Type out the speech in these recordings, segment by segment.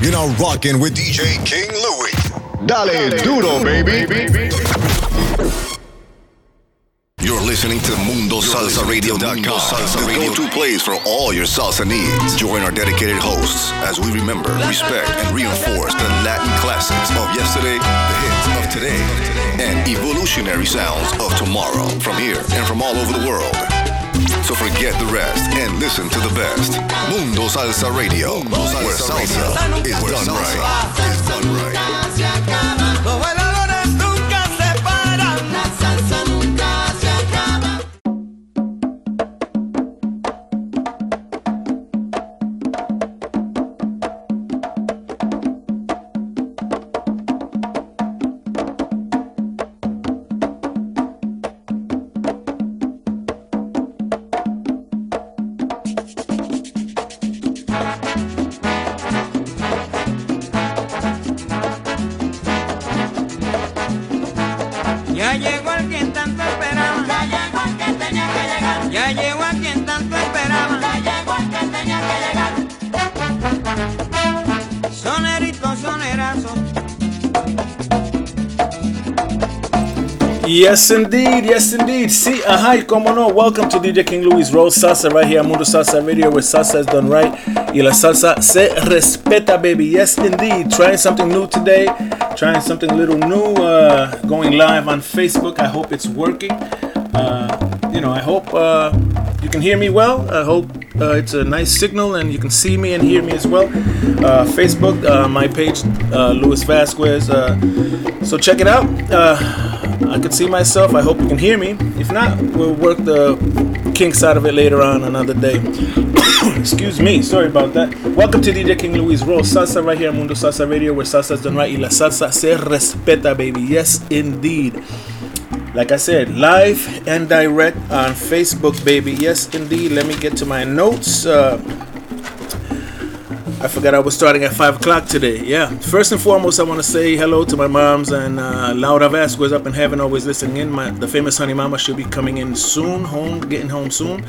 You're now rocking with DJ King Louie. Dale duro, baby. You're listening to MundoSalsaRadio.com, the go-to place for all your salsa needs. Join our dedicated hosts as we remember, respect, and reinforce the Latin classics of yesterday, the hits of today, and evolutionary sounds of tomorrow from here and from all over the world. So forget the rest and listen to the best. Mundo Salsa Radio, where salsa is done right. Is done right. Yes, indeed. Yes, indeed. See, hi, como no. Welcome to DJ King Louie's Royal Salsa right here Mundo Salsa Radio, where salsa is done right. Y la salsa se respeta, baby. Yes, indeed. Trying something new today. Trying something a little new. Uh, going live on Facebook. I hope it's working. Uh, you know, I hope uh, you can hear me well. I hope uh, it's a nice signal and you can see me and hear me as well. Uh, Facebook, uh, my page, uh, Luis Vazquez. Uh, so check it out. I can see myself. I hope you can hear me. If not, we'll work the kinks out of it later on another day. Excuse me. Sorry about that. Welcome to DJ King Louie's Royal Salsa right here on Mundo Salsa Radio, where salsa is done right. Y la salsa se respeta, baby. Yes, indeed. Like I said, live and direct on Facebook, baby. Yes, indeed. Let me get to my notes. Uh, I forgot I was starting at 5 o'clock today. Yeah. First and foremost, I want to say hello to my moms and uh, Laura Vazquez up in heaven, always listening in. My, the famous honey mama should be coming in soon, home, getting home soon.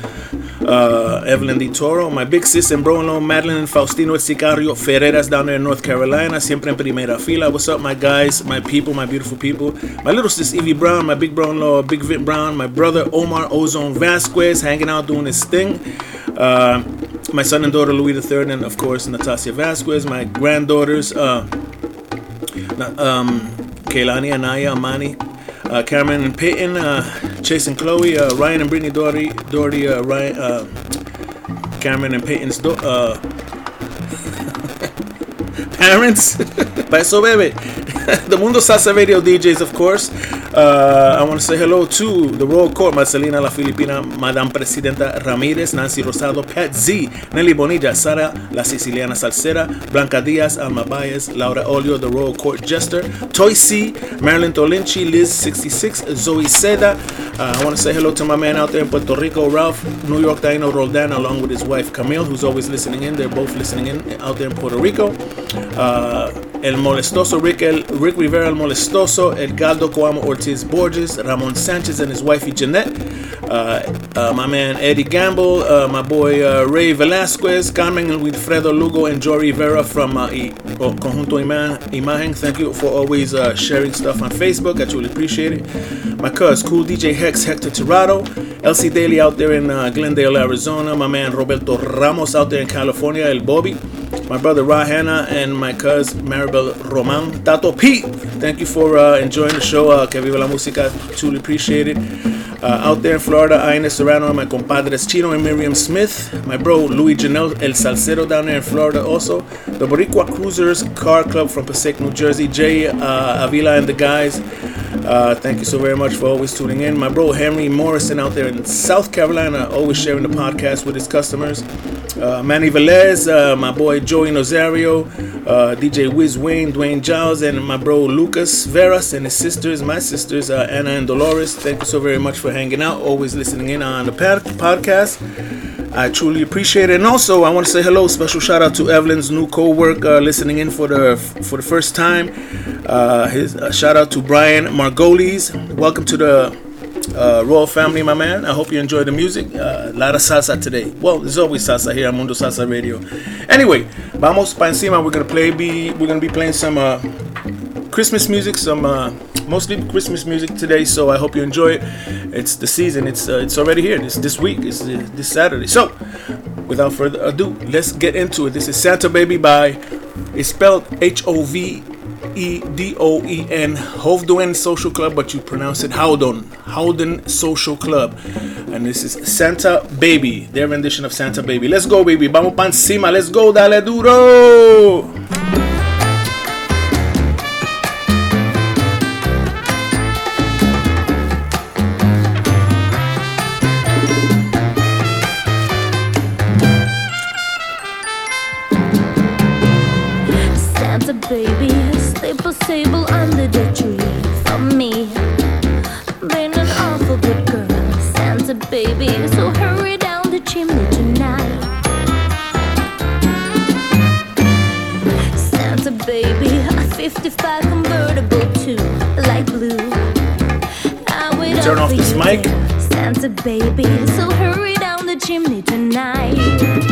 Uh, Evelyn Di Toro, my big sis and bro-in-law, Madeline and Faustino Sicario Ferreras down there in North Carolina, siempre en primera fila. What's up, my guys, my people, my beautiful people? My little sis Evie Brown, my big bro-in-law, Big Vit Brown, my brother Omar Ozone Vazquez, hanging out doing his thing. Uh, my son and daughter Louis III, and of course Natasia Vazquez. My granddaughters, uh, um, Kaylani, Anaya, Amani, uh, Cameron and Peyton, uh, Chase and Chloe, uh, Ryan and Brittany Doherty, Doherty, uh, Ryan, uh, Cameron and Peyton's do- uh, parents. Pa eso bebe. the Mundo Salsa Radio DJs, of course. Uh, I want to say hello to the Royal Court, Marcelina La Filipina, Madame Presidenta Ramirez, Nancy Rosado, Pat Z, Nelly Bonilla, Sara La Siciliana Salsera, Blanca Diaz, Alma Baez, Laura Olio, the Royal Court Jester, Toy C, Marilyn Tolinchi, Liz 66, Zoe Seda. Uh, I want to say hello to my man out there in Puerto Rico, Ralph, New York, Dino Roldan, along with his wife Camille, who's always listening in. They're both listening in out there in Puerto Rico. Uh, El Molestoso, Rick, El, Rick Rivera El Molestoso, Edgardo Coamo Ortiz Borges, Ramon Sanchez and his wifey Jeanette, uh, uh, my man Eddie Gamble, uh, my boy uh, Ray Velasquez, Carmen Wilfredo Lugo, and Jory Rivera from uh, I- oh, Conjunto Ima- Imagen. Thank you for always uh, sharing stuff on Facebook. I truly appreciate it. My cuz, cool DJ Hex Hector Tirado, LC Daly out there in Glendale, Arizona, my man Roberto Ramos out there in California, El Bobby my brother Rahana and my cousin Maribel Roman. Tato Pete, thank you for uh, enjoying the show. Uh, que viva la música, truly appreciate it. Uh, out there in Florida, Ines Serrano, my compadres Chino and Miriam Smith. My bro Louis Janelle El Salcero down there in Florida also. The Boricua Cruisers Car Club from Passaic, New Jersey. Jay uh, Avila and the guys. Uh, thank you so very much for always tuning in. My bro Henry Morrison out there in South Carolina, always sharing the podcast with his customers. Uh, Manny Velez, uh, my boy Joey Nazario, uh, DJ Wiz Wayne, Dwayne Giles, and my bro Lucas Veras and his sisters, my sisters uh, Anna and Dolores. Thank you so very much for hanging out, always listening in on the pod- podcast. I truly appreciate it. And also, I want to say hello, special shout out to Evelyn's new co-worker listening in for the for the first time. Uh, his uh, shout out to Brian Margolis. Welcome to the Uh, Royal family, my man. I hope you enjoy the music. Uh, a lot of salsa today. Well, there's always salsa here on Mundo Salsa Radio. Anyway, vamos pa encima. We're gonna play. Be we're gonna be playing some uh, Christmas music, some uh, mostly Christmas music today. So I hope you enjoy it. It's the season. It's uh, it's already here. This this week. It's uh, this Saturday. So without further ado, let's get into it. This is Santa Baby by. It's spelled H O V E D O E N Hovdoen Social Club, but you pronounce it Howdon Howden Social Club, and this is Santa Baby, their rendition of Santa Baby. Let's go, baby. Vamos pa. Let's go, dale duro. Santa baby, sable under the tree for me. Been an awful good girl, Santa baby, so hurry down the chimney tonight. Santa baby, a 55 convertible to light blue. I wait Turn off this you mic. Santa baby, so hurry down the chimney tonight.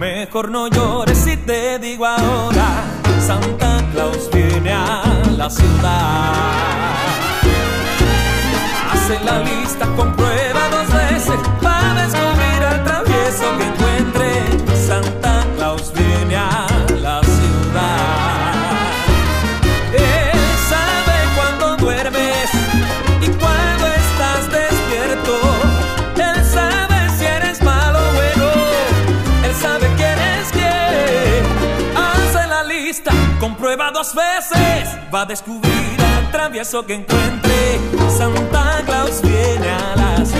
Mejor no llores si te digo ahora. Santa Claus viene a la ciudad. Hace la vida. dos veces va a descubrir al travieso que encuentre. Santa Claus viene a las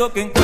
eso que encuentro.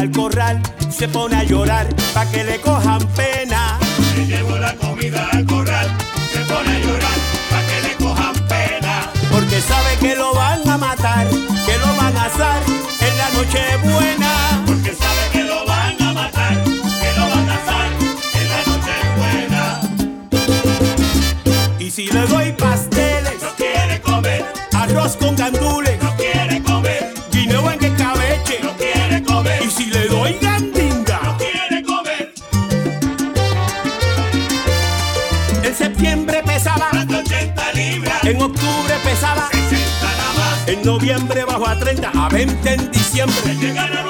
al corral, se pone a llorar pa' que le cojan pena. Se llevo la comida al corral, se pone a llorar pa' que le cojan pena. Porque sabe que lo van a matar, que lo van a asar en la noche buena. Porque sabe que lo van a matar, que lo van a asar en la noche buena. Y si le doy pasteles, no quiere comer arroz con gandules 60 nada más. En noviembre bajó a 30, a 20 en diciembre.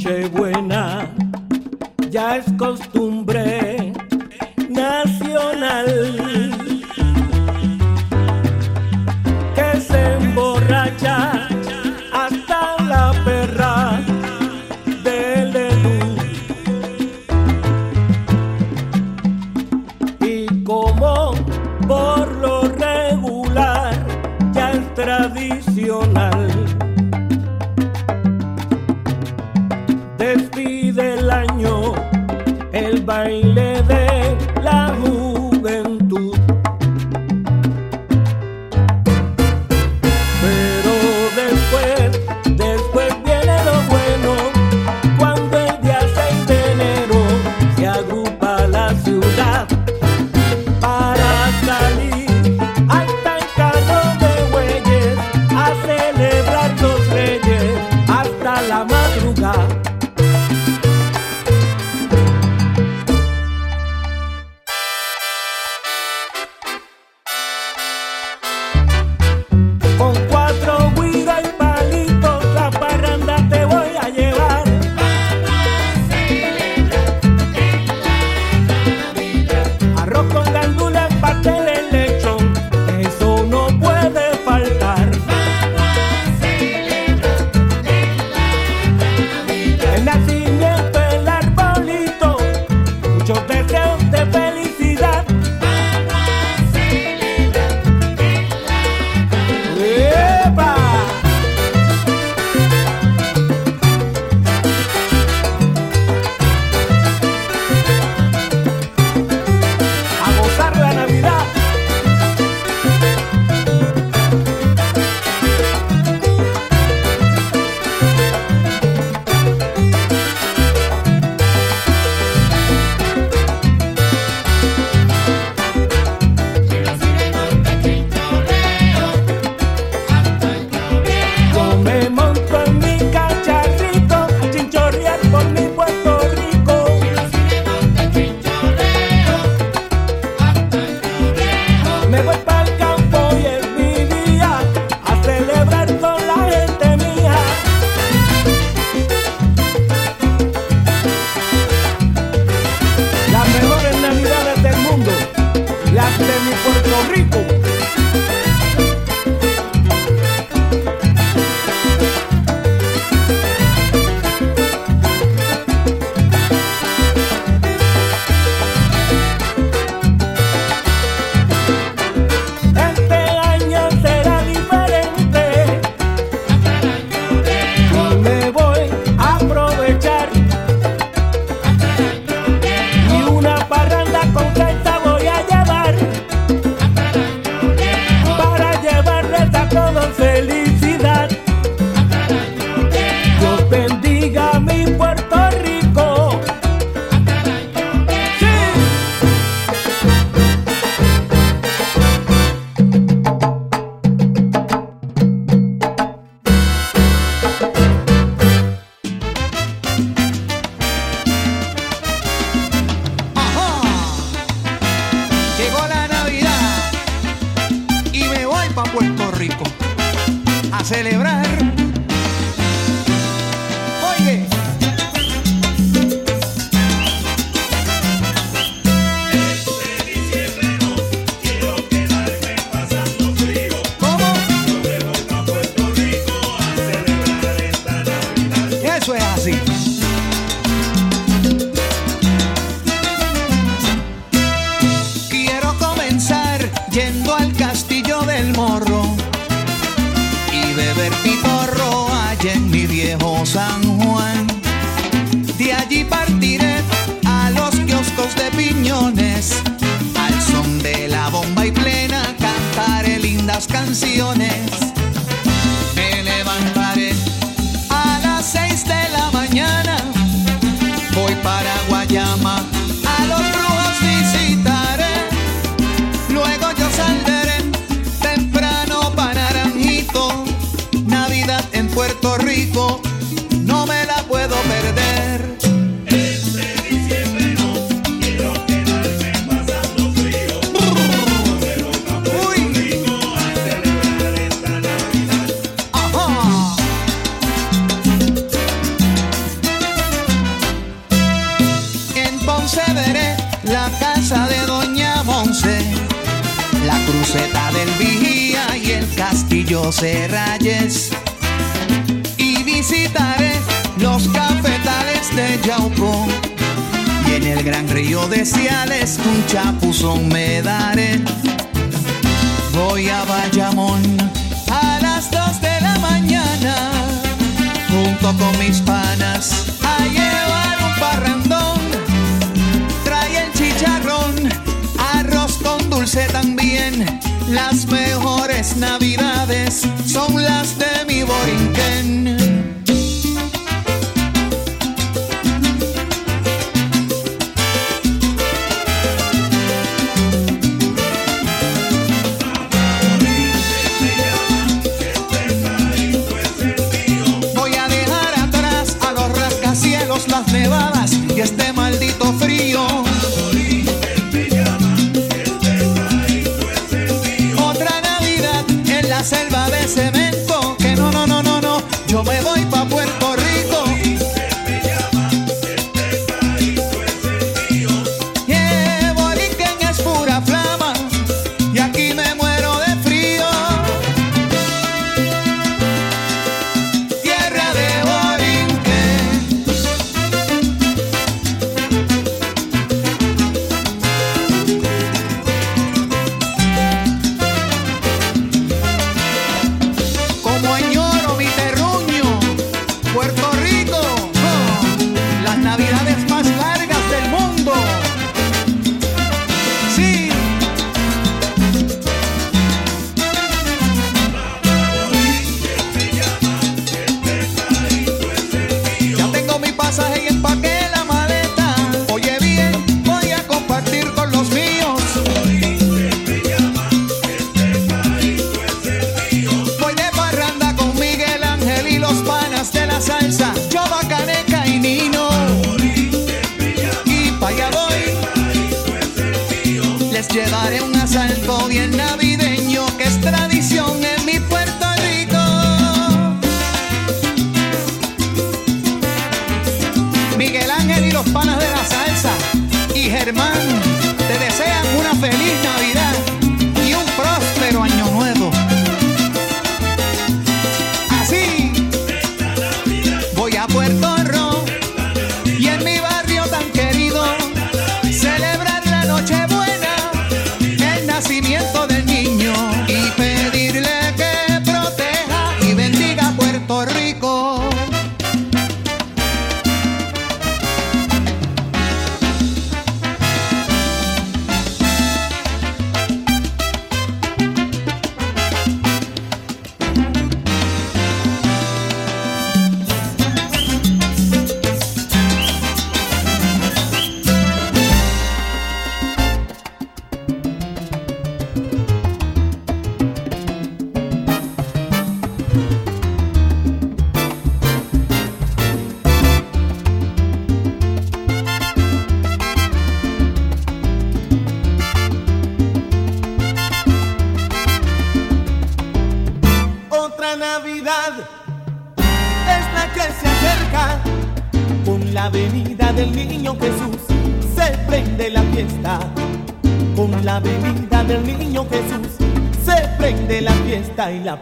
Nochebuena ya es costumbre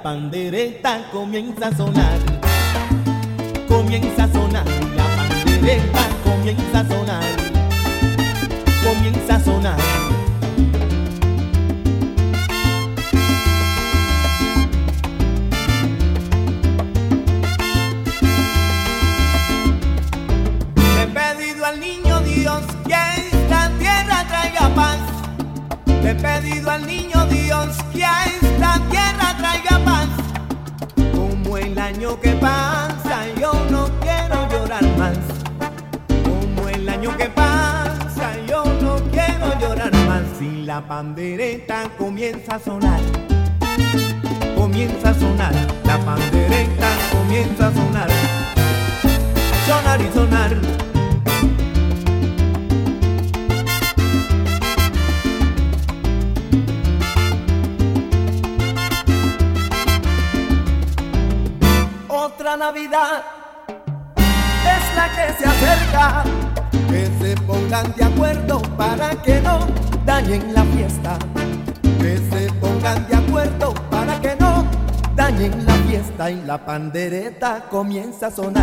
pandereta comienza sazonare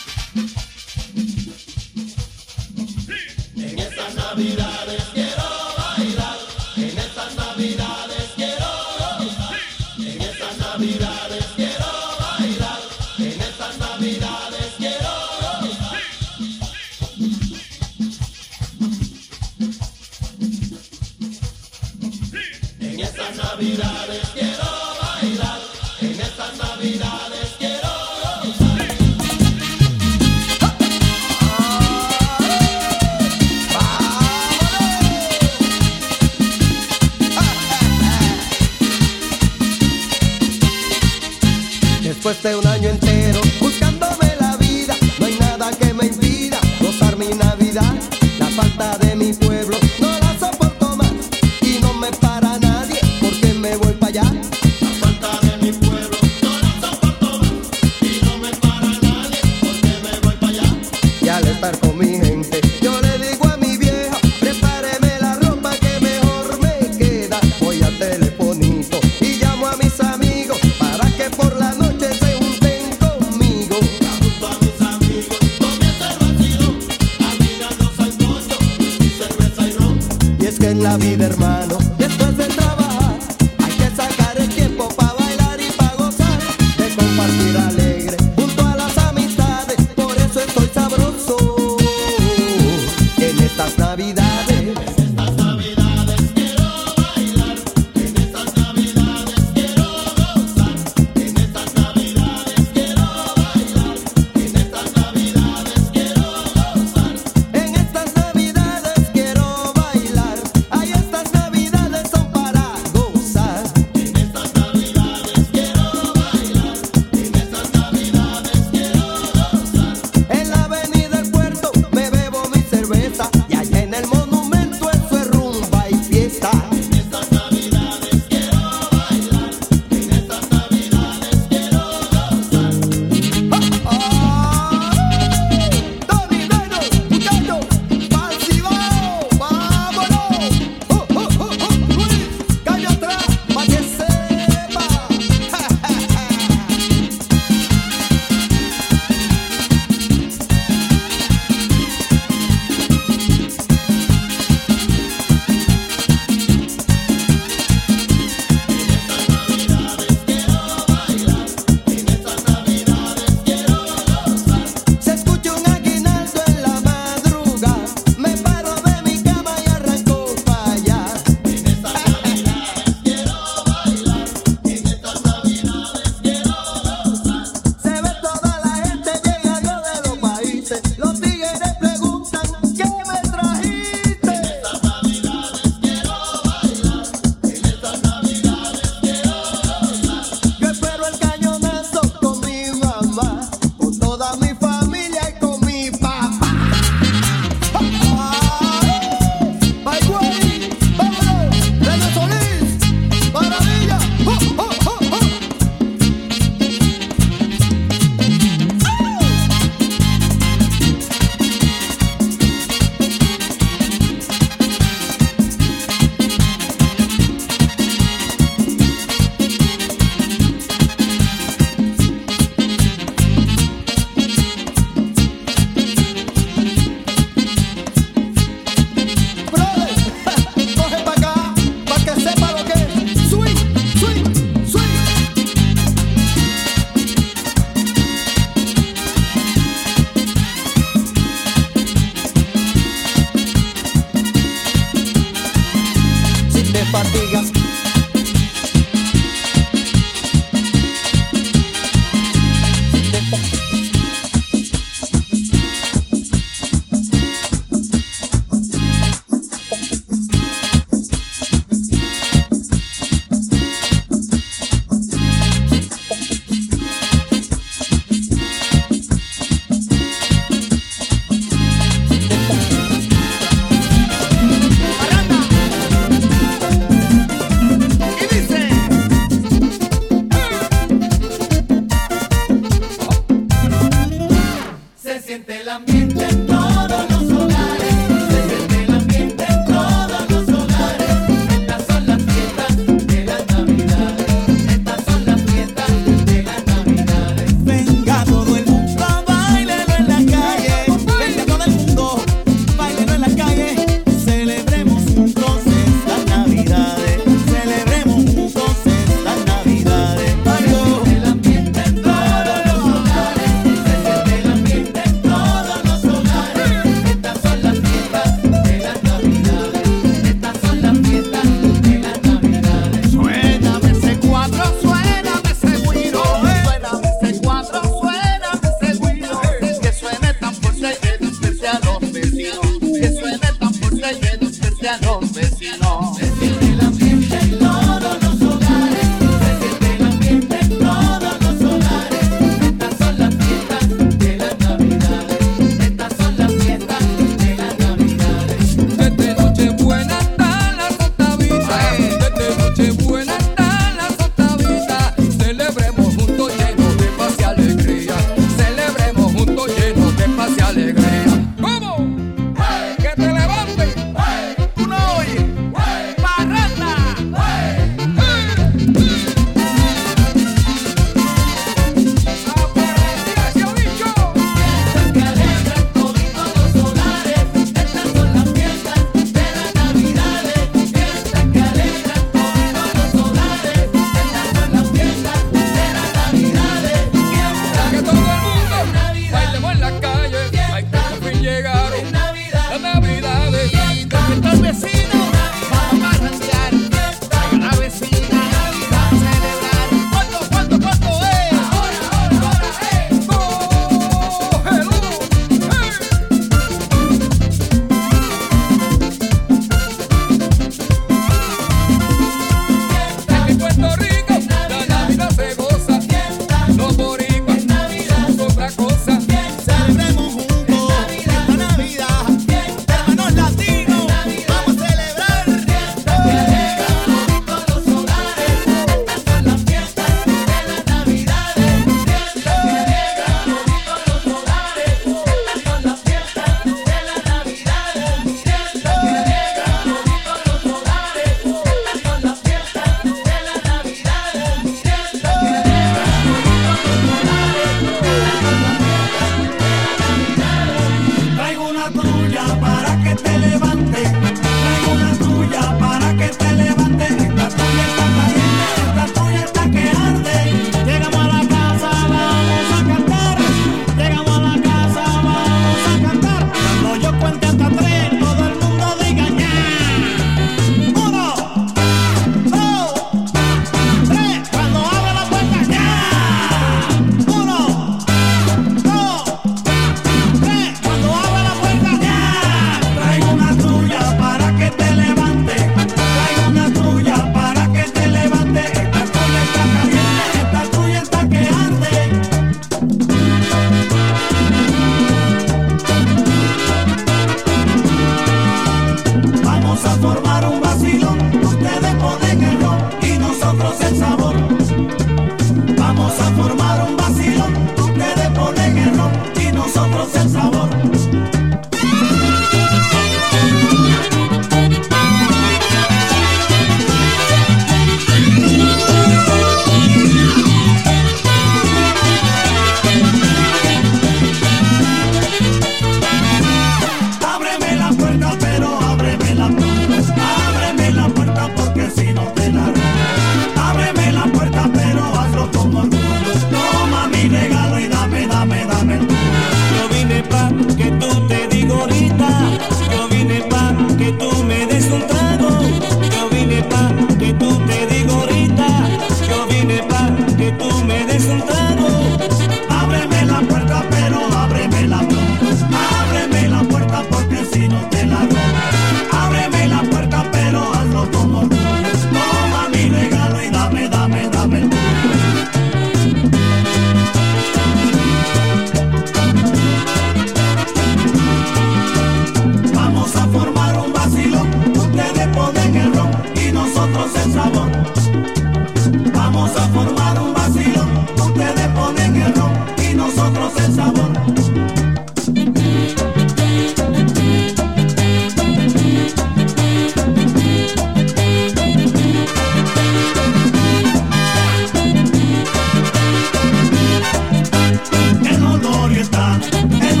and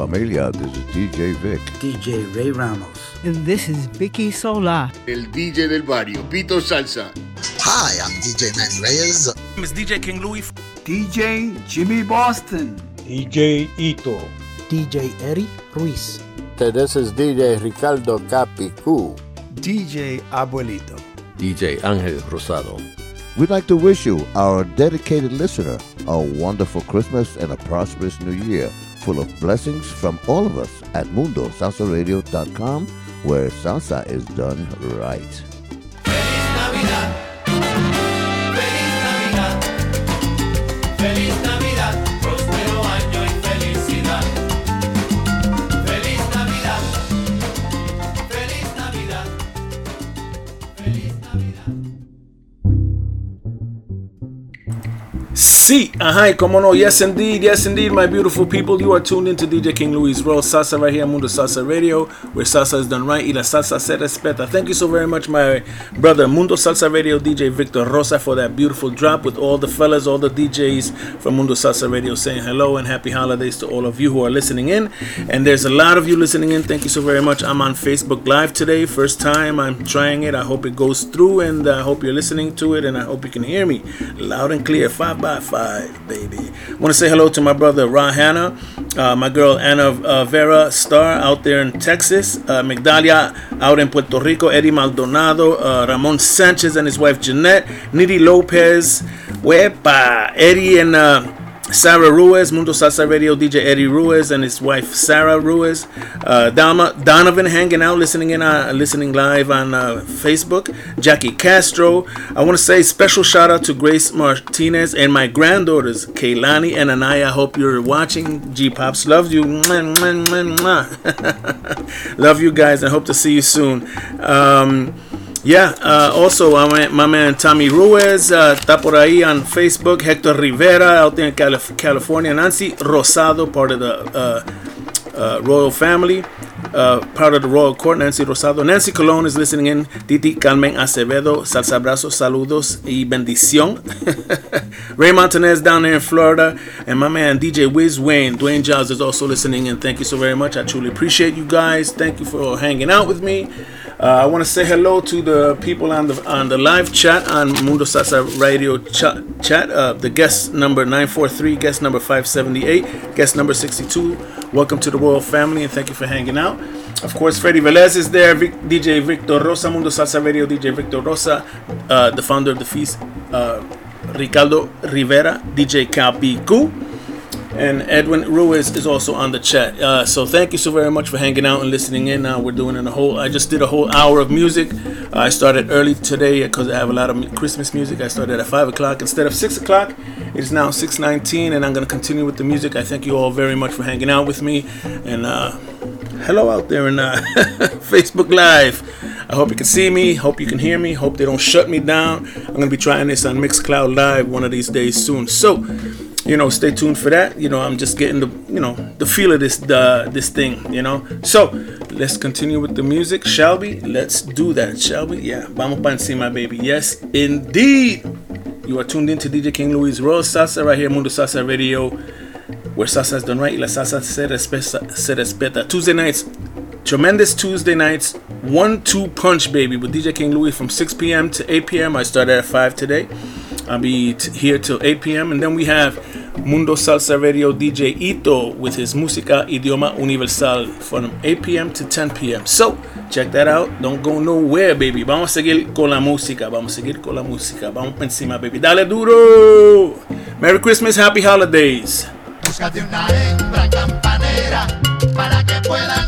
familia. This is DJ Vic. DJ Ray Ramos. And this is Vicky Sola. El DJ del barrio, Pito Salsa. Hi, I'm DJ Manny Reyes. is DJ King Louie. DJ Jimmy Boston. DJ Ito. DJ Eric Ruiz. This is DJ Ricardo Capicu. DJ Abuelito. DJ Angel Rosado. We'd like to wish you, our dedicated listener, a wonderful Christmas and a prosperous new year full of blessings from all of us at MundoSalsaRadio.com, where salsa is done right. Ajá, y como no, oh, yes indeed, yes indeed, my beautiful people, you are tuned into DJ King Louie's Royal Salsa right here on Mundo Salsa Radio, where salsa is done right y la salsa se respeta. Thank you so very much, my brother Mundo Salsa Radio DJ Victor Rosa, for that beautiful drop with all the fellas, all the DJs from Mundo Salsa Radio saying hello and happy holidays to all of you who are listening in. And there's a lot of you listening in. Thank you so very much. I'm on Facebook Live today, first time I'm trying it. I hope it goes through, and I hope you're listening to it, and I hope you can hear me loud and clear, five by five, baby. want to say hello to my brother Ra Hanna, uh, my girl Anna uh, Vera Star out there in Texas, uh, Migdalia out in Puerto Rico, Eddie Maldonado, uh, Ramon Sanchez and his wife Jeanette, Nydia Lopez, Wepa, Eddie and uh, Sarah Ruiz, Mundo Salsa Radio DJ Eddie Ruiz and his wife Sarah Ruiz, uh, Dama, Donovan hanging out, listening in, uh, listening live on uh, Facebook. Jackie Castro. I want to say special shout out to Grace Martinez and my granddaughters Kaylani and Anaya. I Hope you're watching. G Pops loves you. Love you guys and hope to see you soon. Um, yeah, uh, also my, my man Tommy Ruiz uh, está por ahí on Facebook. Hector Rivera out there in Calif- California. Nancy Rosado, part of the uh, uh, royal family, uh, part of the royal court. Nancy Rosado. Nancy Colon is listening in. Titi Carmen Acevedo. Salsa abrazos, saludos y bendición. Ray Montanez down there in Florida. And my man DJ Wiz Wayne. Dwayne Giles is also listening in. Thank you so very much. I truly appreciate you guys. Thank you for hanging out with me. Uh, I want to say hello to the people on the on the live chat on Mundo Salsa Radio chat. chat uh, the guest number 943, guest number 578, guest number 62. Welcome to the Royal Family and thank you for hanging out. Of course, Freddy Velez is there, Vic, DJ Victor Rosa, Mundo Salsa Radio DJ Victor Rosa, uh, the founder of the feast, uh, Ricardo Rivera, DJ Capicu. And Edwin Ruiz is also on the chat. Uh, so thank you so very much for hanging out and listening in. Now we're doing a whole. I just did a whole hour of music. Uh, I started early today because I have a lot of Christmas music. I started at five o'clock instead of six o'clock. It is now six nineteen, and I'm gonna continue with the music. I thank you all very much for hanging out with me. And uh, hello out there in uh, Facebook Live. I hope you can see me. Hope you can hear me. Hope they don't shut me down. I'm gonna be trying this on Mixcloud Live one of these days soon. So you know stay tuned for that. You know i'm just getting the you know the feel of this the this thing you know? So let's continue with the music. Shall we? Let's do that. Shall we? Yeah. Vamos pa encima baby. Yes indeed. You are tuned in to dj king louie's royal salsa right here mundo salsa radio where salsa is done right la salsa se respeta, se respeta. Tuesday nights tremendous Tuesday nights, one two punch baby with DJ King Louie from 6 p.m. to 8 p.m. I started at 5 today. I'll be t- here till 8 p.m. And then we have Mundo Salsa Radio DJ Ito with his Música Idioma Universal from 8 p.m. to 10 p.m. So check that out. Don't go nowhere, baby. Vamos a seguir con la música. Vamos a seguir con la música. Vamos encima, baby. Dale duro. Merry Christmas, Happy Holidays. Búscate una hembra campanera para que pueda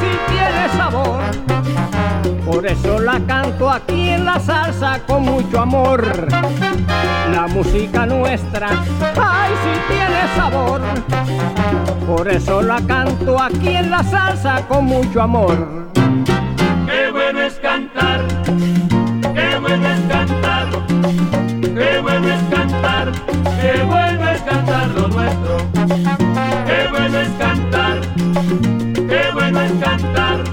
Si tiene sabor. Por eso la canto aquí en la salsa con mucho amor. La música nuestra, ay, si tiene sabor. Por eso la canto aquí en la salsa con mucho amor. Qué bueno es cantar, qué bueno es cantar, qué bueno es cantar. Es cantar,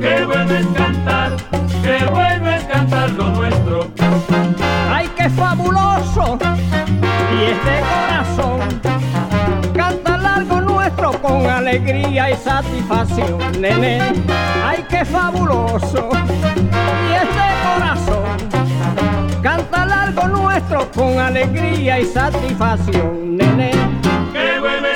qué bueno es cantar, qué bueno es cantar lo nuestro. ¡Ay, qué fabuloso! Y es de corazón. Canta largo nuestro con alegría y satisfacción, nene. ¡Ay, qué fabuloso! Y es de corazón. Canta largo nuestro con alegría y satisfacción, nene. Qué bueno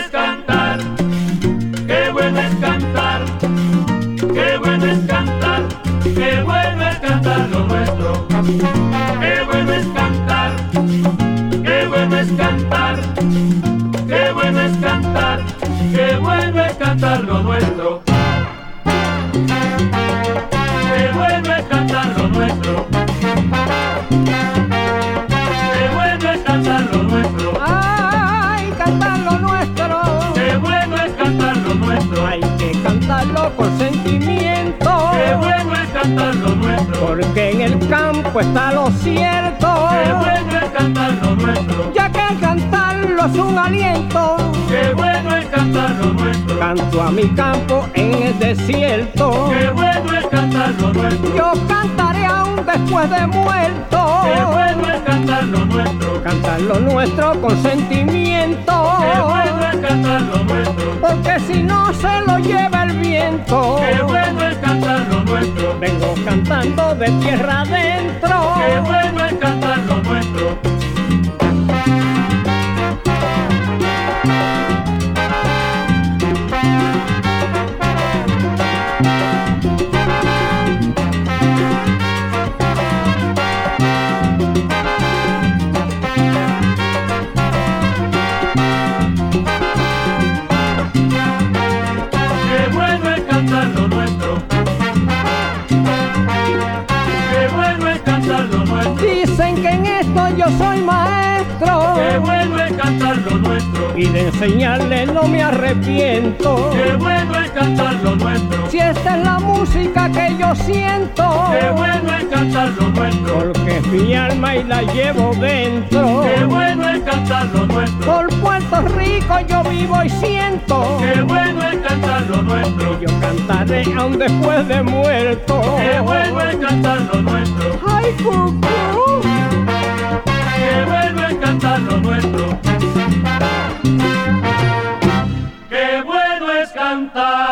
Porque en el campo está lo cierto. Qué bueno es cantar lo nuestro. Ya que cantarlo es un aliento. Qué bueno es cantar lo nuestro. Canto a mi campo en el desierto. Qué bueno es cantar lo nuestro. Yo cantaré después de muerto. Qué bueno es cantar lo nuestro. Cantar lo nuestro con sentimiento. Qué bueno es cantar lo nuestro. Porque si no se lo lleva el viento. Qué bueno es cantar lo nuestro. Vengo cantando de tierra adentro. Qué bueno es cantar lo nuestro. Lo nuestro. Y de enseñarle no me arrepiento. Qué bueno es cantar lo nuestro. Si esta es la música que yo siento. Qué bueno es cantar lo nuestro. Porque es mi alma y la llevo dentro. Qué bueno es cantar lo nuestro. Por Puerto Rico yo vivo y siento. Qué bueno es cantar lo nuestro. Yo cantaré aún después de muerto. Qué bueno es cantar lo nuestro. Ay, cucú. Qué bueno es cantar lo nuestro. Qué bueno es cantar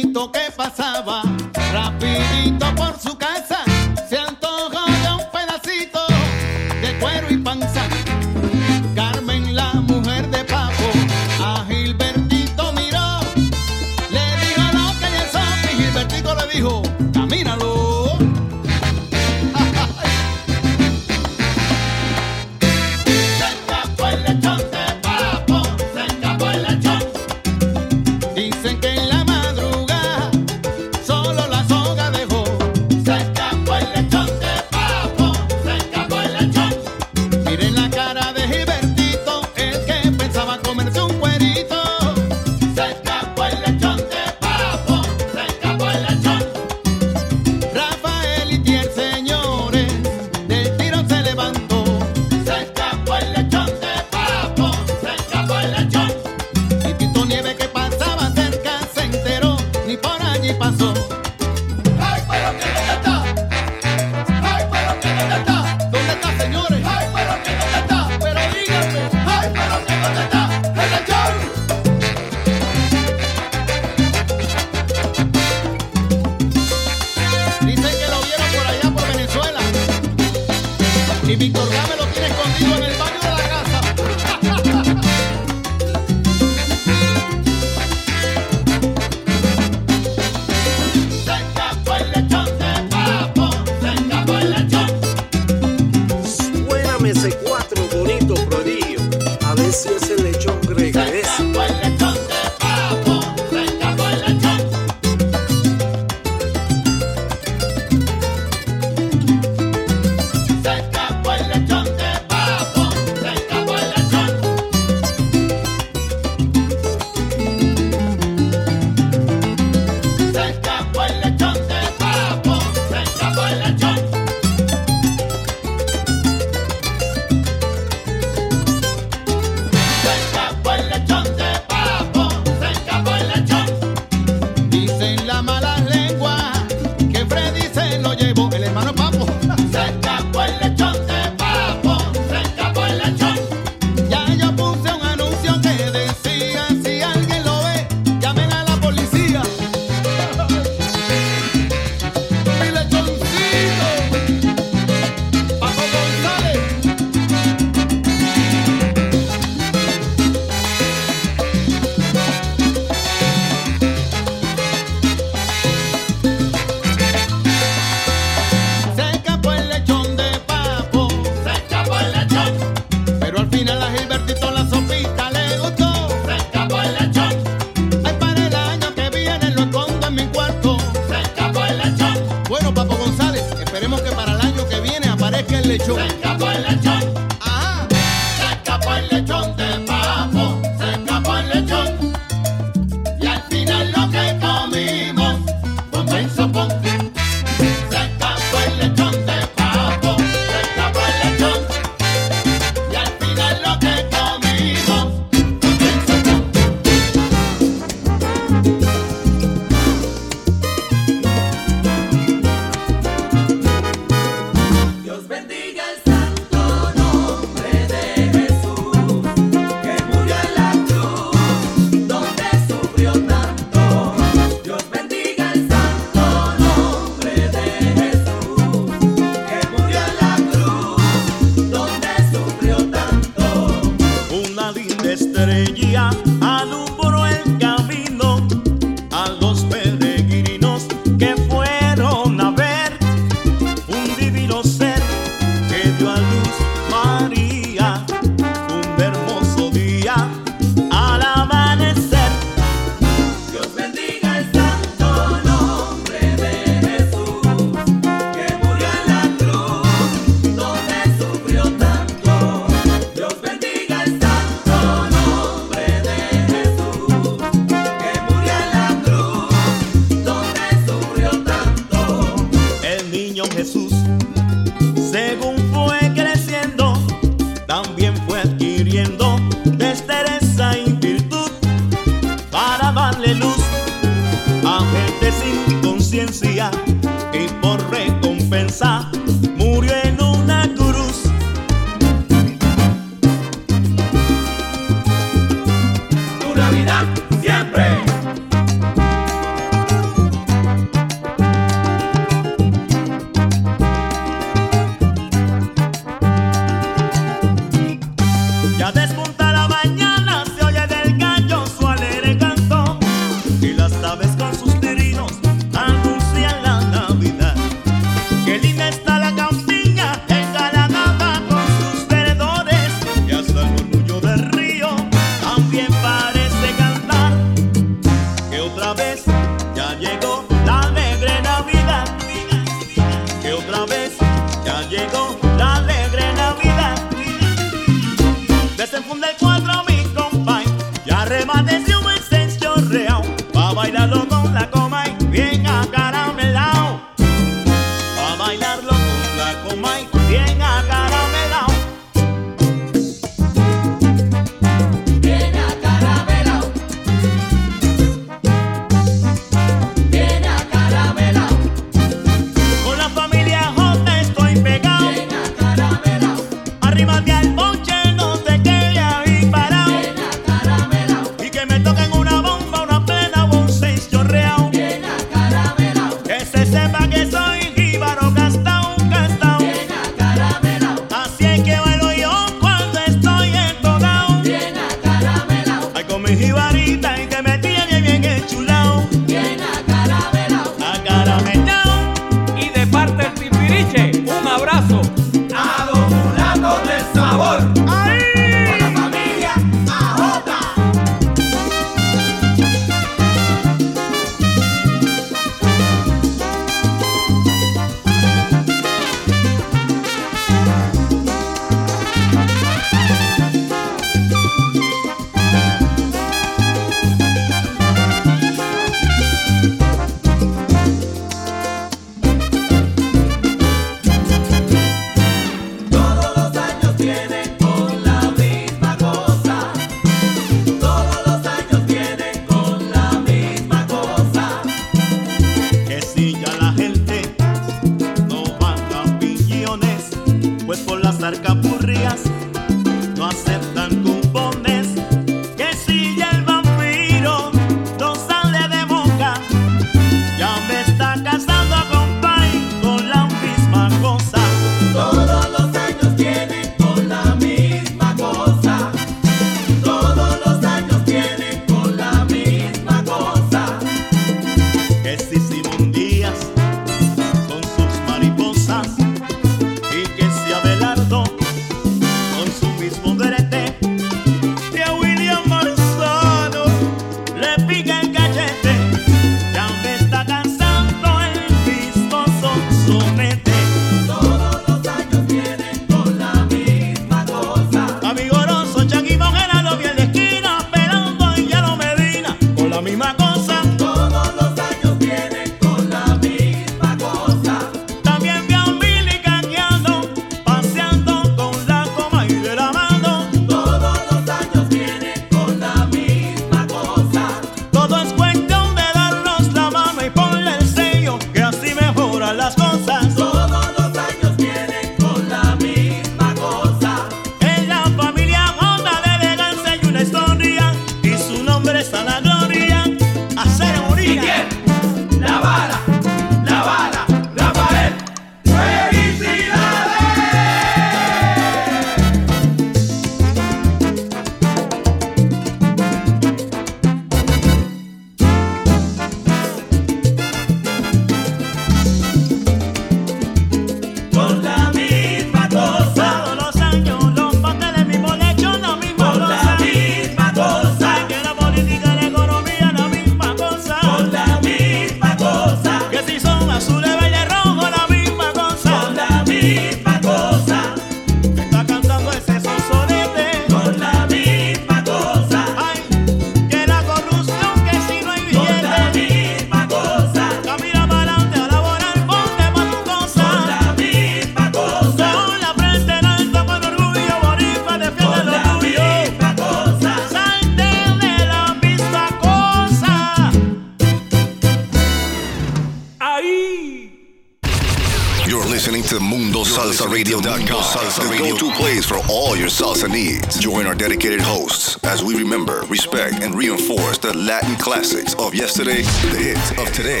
yesterday, the hits of today,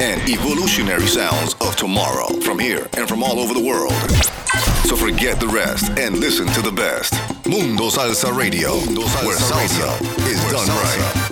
and evolutionary sounds of tomorrow from here and from all over the world. So forget the rest and listen to the best. Mundo Salsa Radio, where salsa is done right.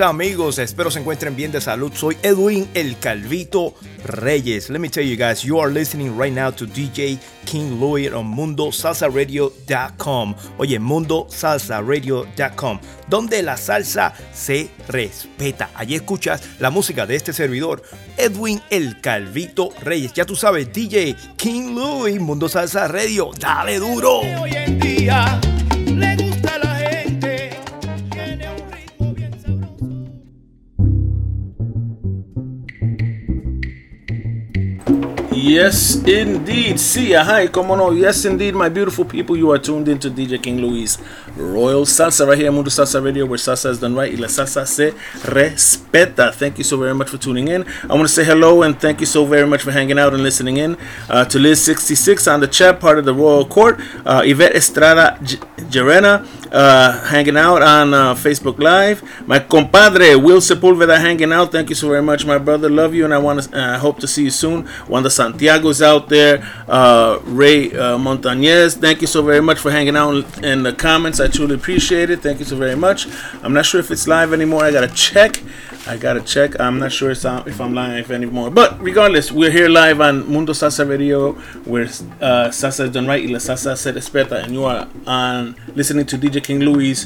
Amigos, espero se encuentren bien de salud. Soy Edwin El Calvito Reyes. Let me tell you guys, you are listening right now to DJ King Louis on MundoSalsaRadio.com. Oye, MundoSalsaRadio.com, donde la salsa se respeta. Allí escuchas la música de este servidor, Edwin El Calvito Reyes. Ya tú sabes, DJ King Louis, Mundo Salsa Radio. Dale duro. Hoy en día le Yes, indeed. See, hi, come on. Yes, indeed, my beautiful people. You are tuned into DJ King Louie's Royal Salsa right here, Mundo Salsa Radio, where salsa is done right. Y la salsa se respeta. Thank you so very much for tuning in. I want to say hello and thank you so very much for hanging out and listening in. Uh, to Liz66 on the chat, part of the Royal Court. Uh, Yvette Estrada J- Gerena uh, hanging out on uh, Facebook Live. My compadre Will Sepulveda hanging out. Thank you so very much, my brother. Love you, and I want to uh, hope to see you soon. Wanda Santiago's out there. Uh, Ray uh, Montañez, thank you so very much for hanging out in the comments. I truly appreciate it. Thank you so very much. I'm not sure if it's live anymore. I gotta check. I gotta check. I'm not sure if I'm live anymore. But regardless, we're here live on Mundo Salsa Radio, where uh, salsa is done right y la salsa se respeta, and you are on listening to DJ King Louie.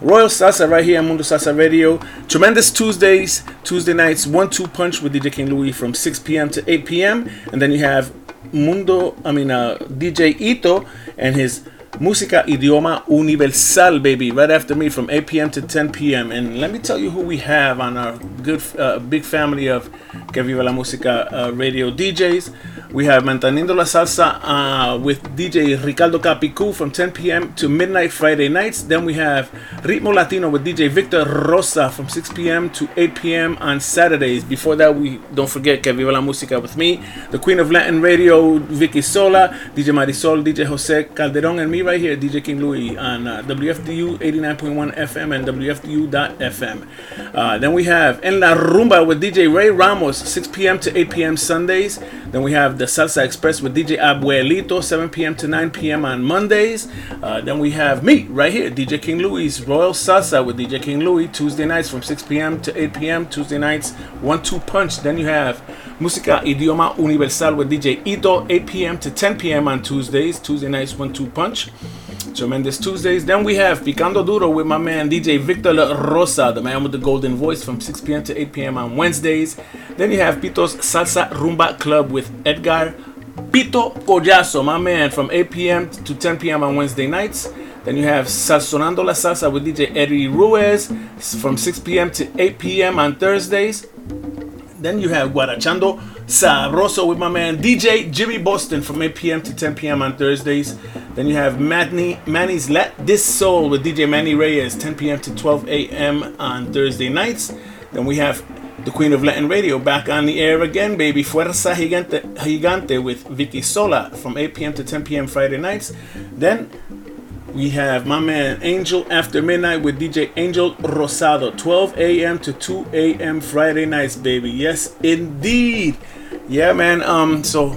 Royal Salsa right here on Mundo Salsa Radio. Tremendous Tuesdays, Tuesday nights, one two punch with DJ King Louie from 6 p.m. to 8 p.m. And then you have Mundo, I mean, uh, DJ Ito and his Música Idioma Universal, baby, right after me from 8 p.m. to 10 p.m. And let me tell you who we have on our good, uh, big family of Que Viva la Música uh, radio DJs. We have Manteniendo la Salsa uh, with DJ Ricardo Capicu from 10 p.m. to midnight Friday nights. Then we have Ritmo Latino with DJ Victor Rosa from 6 p.m. to 8 p.m. on Saturdays. Before that, we don't forget Que Viva la Música with me, the Queen of Latin Radio, Vicky Sola, DJ Marisol, DJ Jose Calderon, and me right here, DJ King Louie on uh, WFDU 89.1 FM and WFDU.FM. Uh, then we have En La Rumba with DJ Ray Ramos, 6 p.m. to 8 p.m. Sundays. Then we have the Salsa Express with DJ Abuelito, 7 p.m. to 9 p.m. on Mondays. Uh, then we have me right here, DJ King Louie, Royal Salsa with DJ King Louie, Tuesday nights from 6 p.m. to 8 p.m. Tuesday nights, 1 2 punch. Then you have Música Idioma Universal with DJ Ito, 8 p.m. to 10 p.m. on Tuesdays, Tuesday nights, 1 2 punch. Tremendous Tuesdays. Then we have Picando Duro with my man DJ Victor La Rosa, the man with the golden voice, from 6 p.m. to 8 p.m. on Wednesdays. Then you have Pito's Salsa Rumba Club with Edgar Pito Collazo, my man, from 8 p.m. to 10 p.m. on Wednesday nights. Then you have Sazonando la Salsa with DJ Eddie Ruiz from 6 p.m. to 8 p.m. on Thursdays. Then you have Guarachando Sabroso with my man DJ Jimmy Boston from 8 p.m. to 10 p.m. on Thursdays. Then you have Manny, Manny's Let This Soul with DJ Manny Reyes, 10 p.m. to 12 a.m. on Thursday nights. Then we have the Queen of Latin Radio back on the air again, baby. Fuerza Gigante, Gigante with Vicky Sola from 8 p.m. to 10 p.m. Friday nights. Then we have my man Angel After Midnight with DJ Angel Rosado, 12 a.m. to 2 a.m. Friday nights, baby. Yes, indeed. Yeah, man. Um, so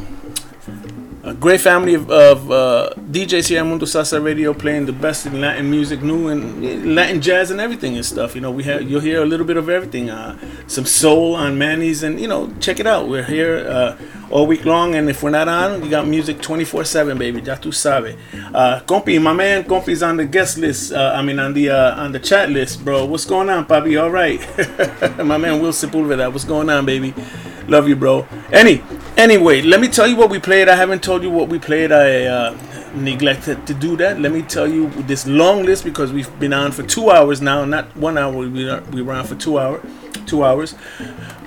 a great family of, of uh, DJs here at Mundo Salsa Radio playing the best in Latin music, new and Latin jazz and everything and stuff. You know, we have you'll hear a little bit of everything. Uh, some soul on Manny's, and you know, check it out. We're here uh, all week long, and if we're not on, you got music 24/7, baby. Ya tu sabe. Uh, Compi, my man, Compi's on the guest list. Uh, I mean, on the uh, on the chat list, bro. What's going on, Papi? All right, my man Will Sepulveda. What's going on, baby? Love you, bro. Any, anyway, let me tell you what we played. I haven't told you what we played. I uh, neglected to do that. Let me tell you this long list because we've been on for two hours now, not one hour. We we were on for two hour, two hours.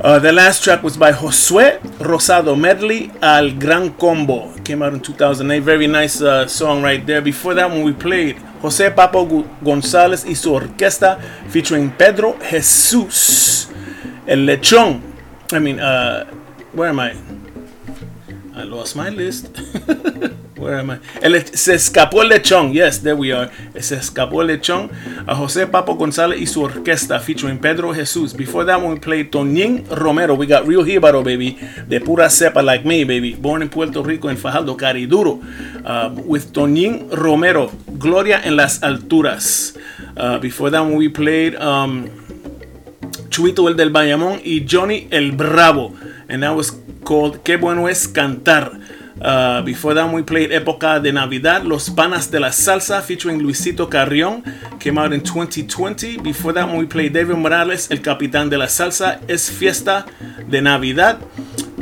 Uh, the last track was by Josue Rosado Medley Al Gran Combo. Came out in 2008. Very nice uh, song right there. Before that one, we played Jose Papo González y su orquesta featuring Pedro Jesus El Lechón. I mean, uh, where am I? I lost my list. Where am I? El, se escapó el lechón. Yes, there we are. Se escapó el lechón. A José Papo González y su orquesta featuring Pedro Jesus. Before that we played Toñín Romero. We got real Jíbaro, baby. De pura cepa like me, baby. Born in Puerto Rico, en Fajardo, Cariduro. Uh, with Toñín Romero. Gloria en las alturas. Uh, before that we played... Um, Chuito el del Bayamón y Johnny el Bravo. And that was called Qué bueno es cantar. Uh, before that, we played Época de Navidad, Los Panas de la Salsa, featuring Luisito Carrión, came out in 2020. Before that, we played David Morales, El Capitán de la Salsa, Es Fiesta de Navidad.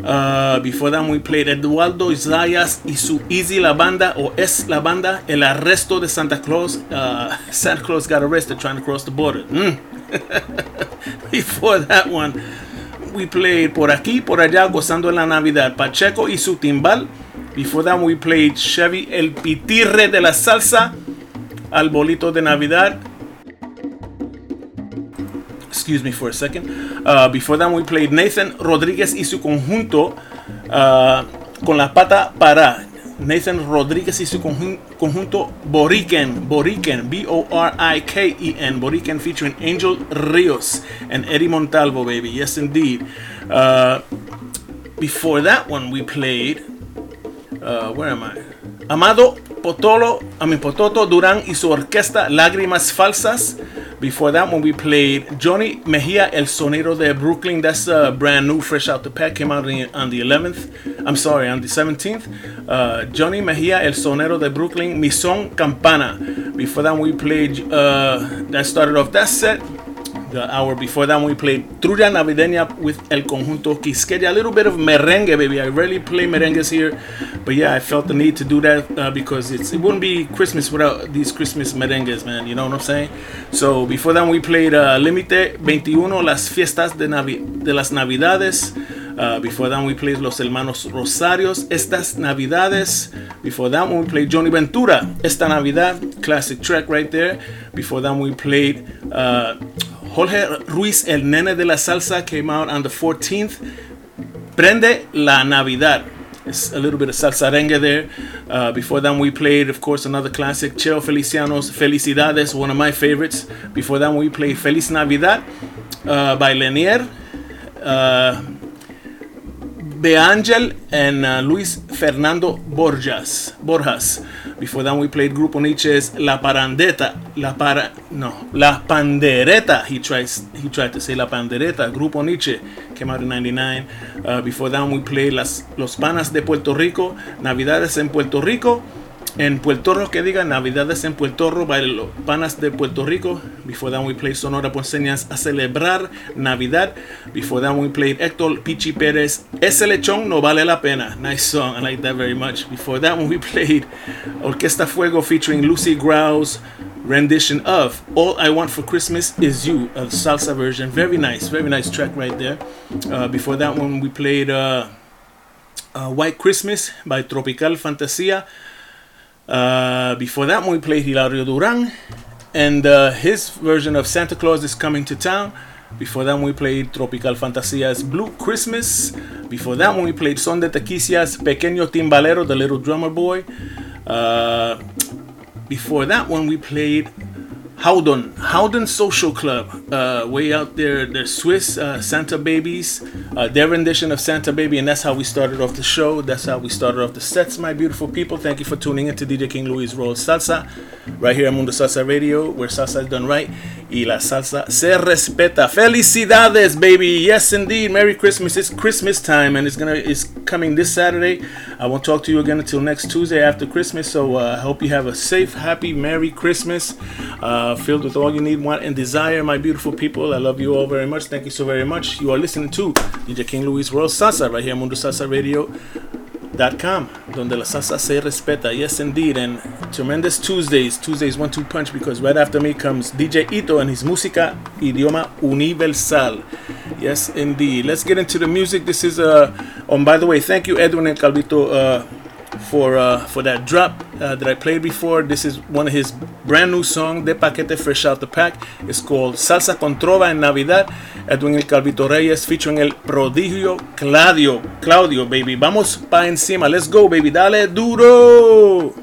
Uh, before that, we played Eduardo Zayas y su Easy la Banda, o Es la Banda, El Arresto de Santa Claus. Uh, Santa Claus got arrested trying to cross the border. Mm. Before that one, we played Por aquí, por allá, gozando en la Navidad. Pacheco y su timbal. Before that, we played Chevy, el pitirre de la salsa. Albolito de Navidad. Excuse me for a second. Uh, before that, we played Nathan Rodríguez y su conjunto uh, con la pata para. Nathan Rodríguez y su conjun- conjunto Boriken, Boriken, B-O-R-I-K-E-N, Boriken featuring Angel Rios and Eddie Montalvo, baby. Yes, indeed. Uh, before that one, we played. Uh, where am I? Amado Potolo, I mean Pototo Durán y su orquesta Lágrimas Falsas. Before that one, we played Johnny Mejia, El Sonero de Brooklyn. That's uh, brand new, fresh out the pack. Came out on the 11th. I'm sorry, on the 17th. Uh, Johnny Mejia, El Sonero de Brooklyn, Mi Son Campana. Before that, we played. Uh, that started off that set. The hour before that, we played Trulla Navideña with El Conjunto Quisqueya. A little bit of merengue, baby. I rarely play merengues here, but yeah, I felt the need to do that uh, because it wouldn't be Christmas without these Christmas merengues, man. You know what I'm saying? So before that, we played uh, Límite 21, Las Fiestas de, Navi- de las Navidades. Uh, before that, we played Los Hermanos Rosarios, Estas Navidades. Before that we played Johnny Ventura, Esta Navidad, classic track right there. Before that, we played uh, Jorge Ruiz, El Nene de la Salsa, came out on the 14th. Prende la Navidad. It's a little bit of salsarengue there. Uh, before that, we played, of course, another classic, Cheo Feliciano's Felicidades, one of my favorites. Before that, we played Feliz Navidad uh, by Lenier. Uh, Beangel and uh, Luis Fernando Borjas. Borjas. Before that, we played Grupo Nietzsche's La Parandeta. La para no La Pandereta. He tries he tried to say La Pandereta. Grupo Nietzsche came out in '99. Uh, before that, we played Las Los Panas de Puerto Rico. Navidades en Puerto Rico. En Puerto Rico, que diga Navidades en Puerto Rico by los panas de Puerto Rico. Before that, we played Sonora Ponceñas a celebrar Navidad. Before that, we played Héctor Pichi Pérez. Ese lechón no vale la pena. Nice song. I like that very much. Before that we played Orquesta Fuego featuring Lucy Grau's rendition of All I Want for Christmas Is You, a salsa version. Very nice. Very nice track right there. Uh, before that one, we played uh, uh, White Christmas by Tropical Fantasia. Uh, before that one, we played Hilario Duran and uh, his version of Santa Claus is Coming to Town. Before that one, we played Tropical Fantasia's Blue Christmas. Before that one, we played Son de Tikizia's Pequeño Timbalero, the little drummer boy. Uh, before that one, we played Howdon, Howdon Social Club, uh, way out there. They're Swiss uh, Santa Babies, uh, their rendition of Santa Baby, and that's how we started off the show. That's how we started off the sets, my beautiful people. Thank you for tuning in to DJ King Louie's Royal Salsa, right here on Mundo Salsa Radio, where salsa is done right y la salsa se respeta. Felicidades, baby! Yes, indeed. Merry Christmas! It's Christmas time, and it's gonna it's coming this Saturday. I won't talk to you again until next Tuesday after Christmas. So uh, I hope you have a safe, happy, Merry Christmas, uh, uh, filled with all you need, want, and desire. My beautiful people, I love you all very much. Thank you so very much. You are listening to DJ King Louie's Royal Salsa right here on Mundo Salsa Radio. Dot com, donde la salsa se respeta. Yes, indeed. And tremendous Tuesdays. Tuesdays one two punch because right after me comes DJ Ito and his música idioma universal. Yes, indeed. Let's get into the music. This is, uh, oh, by the way, thank you, Edwin and Calvito. Uh, for uh, for that drop uh, that I played before. This is one of his brand new song, de Paquete Fresh Out the Pack. It's called Salsa con Trova en Navidad. Edwin El Calvito Reyes featuring el prodigio Claudio. Claudio, baby. Vamos pa encima. Let's go, baby. Dale duro.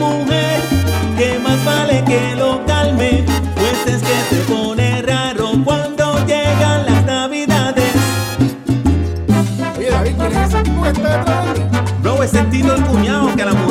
mujer, que más vale que lo calme, pues es que se pone raro cuando llegan las navidades. Oye David, ¿quién es ese tipo está? Bro, es sentido el cuñado que a la mujer.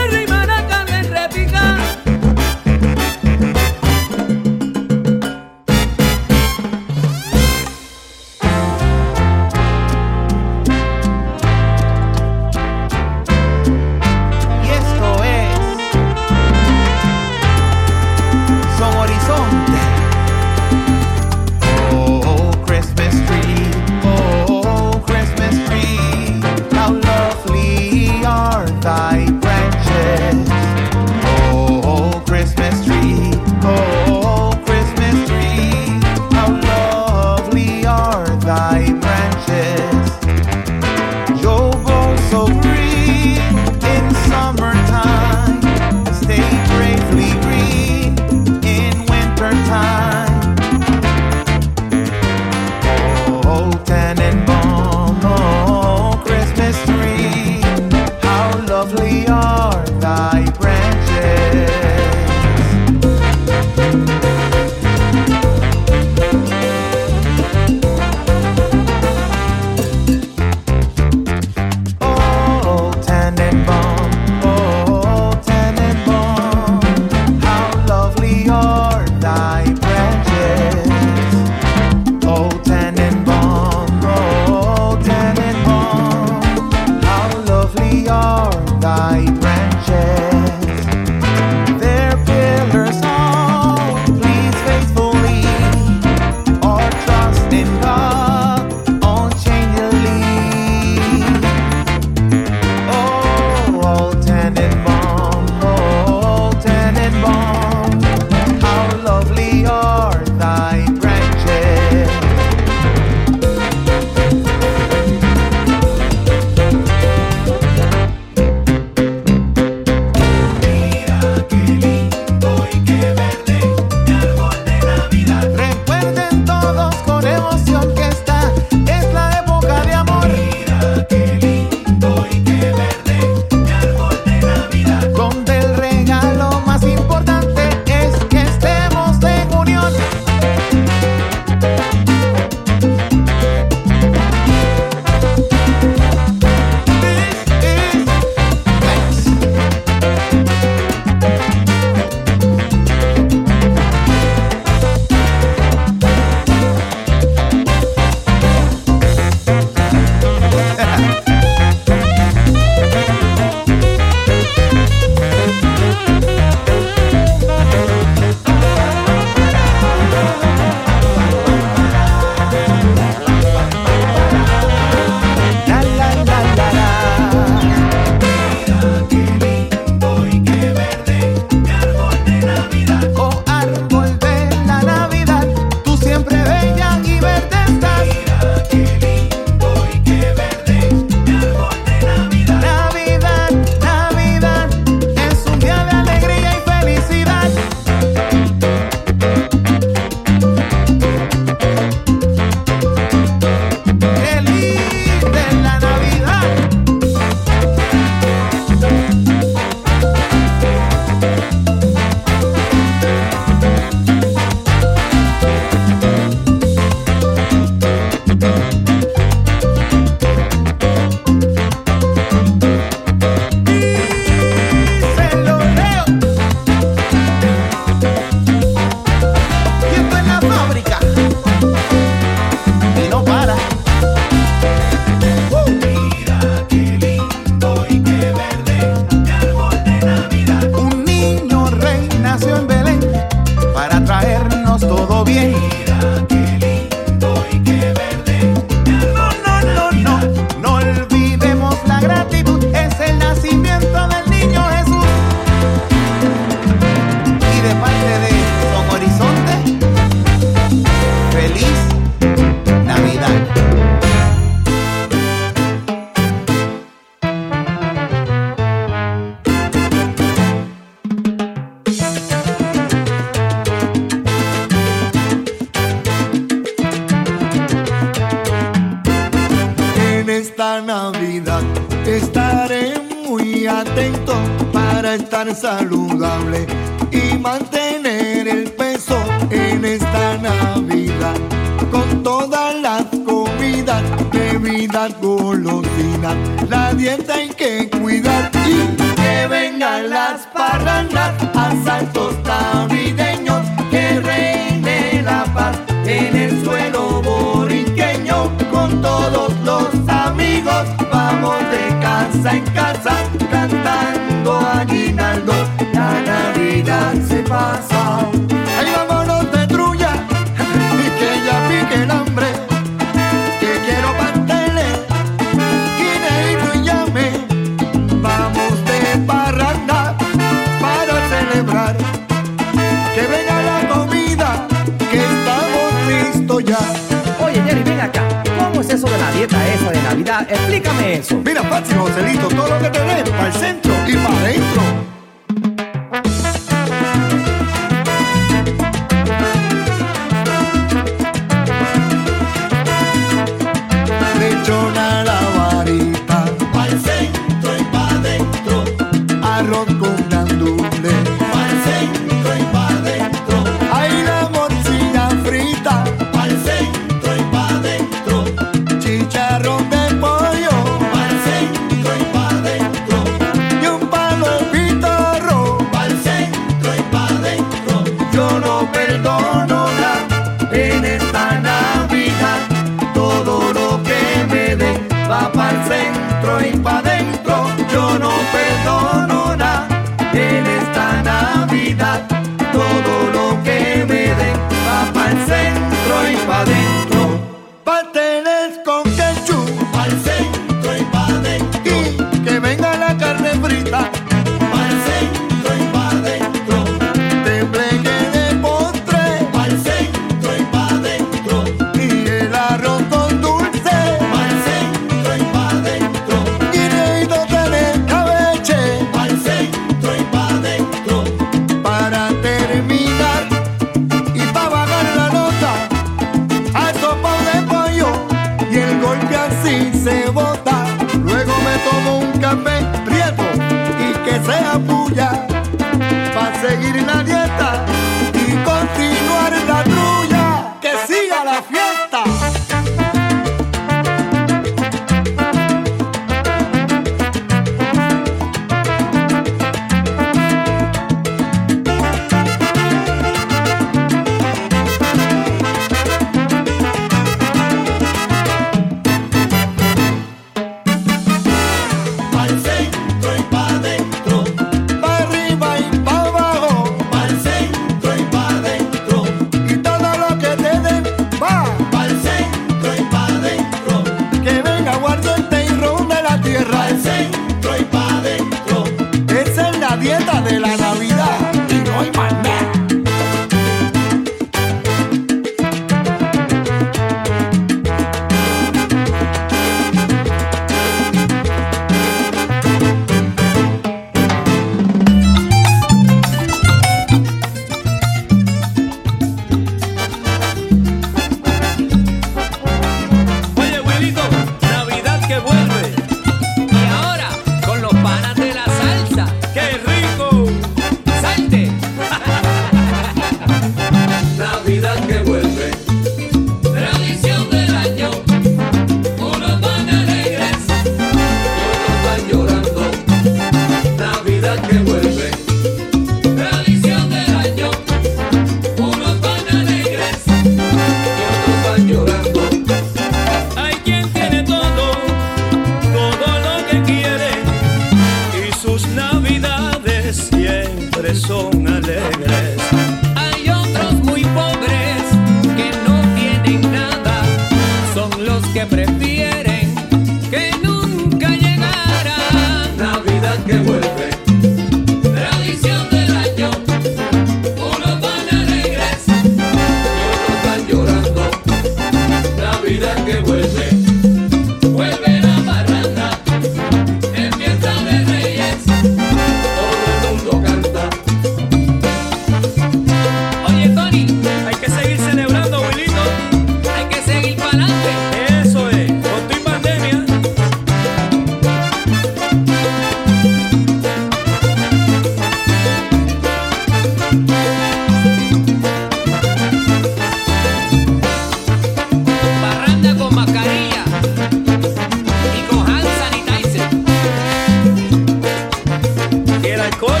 Alcohol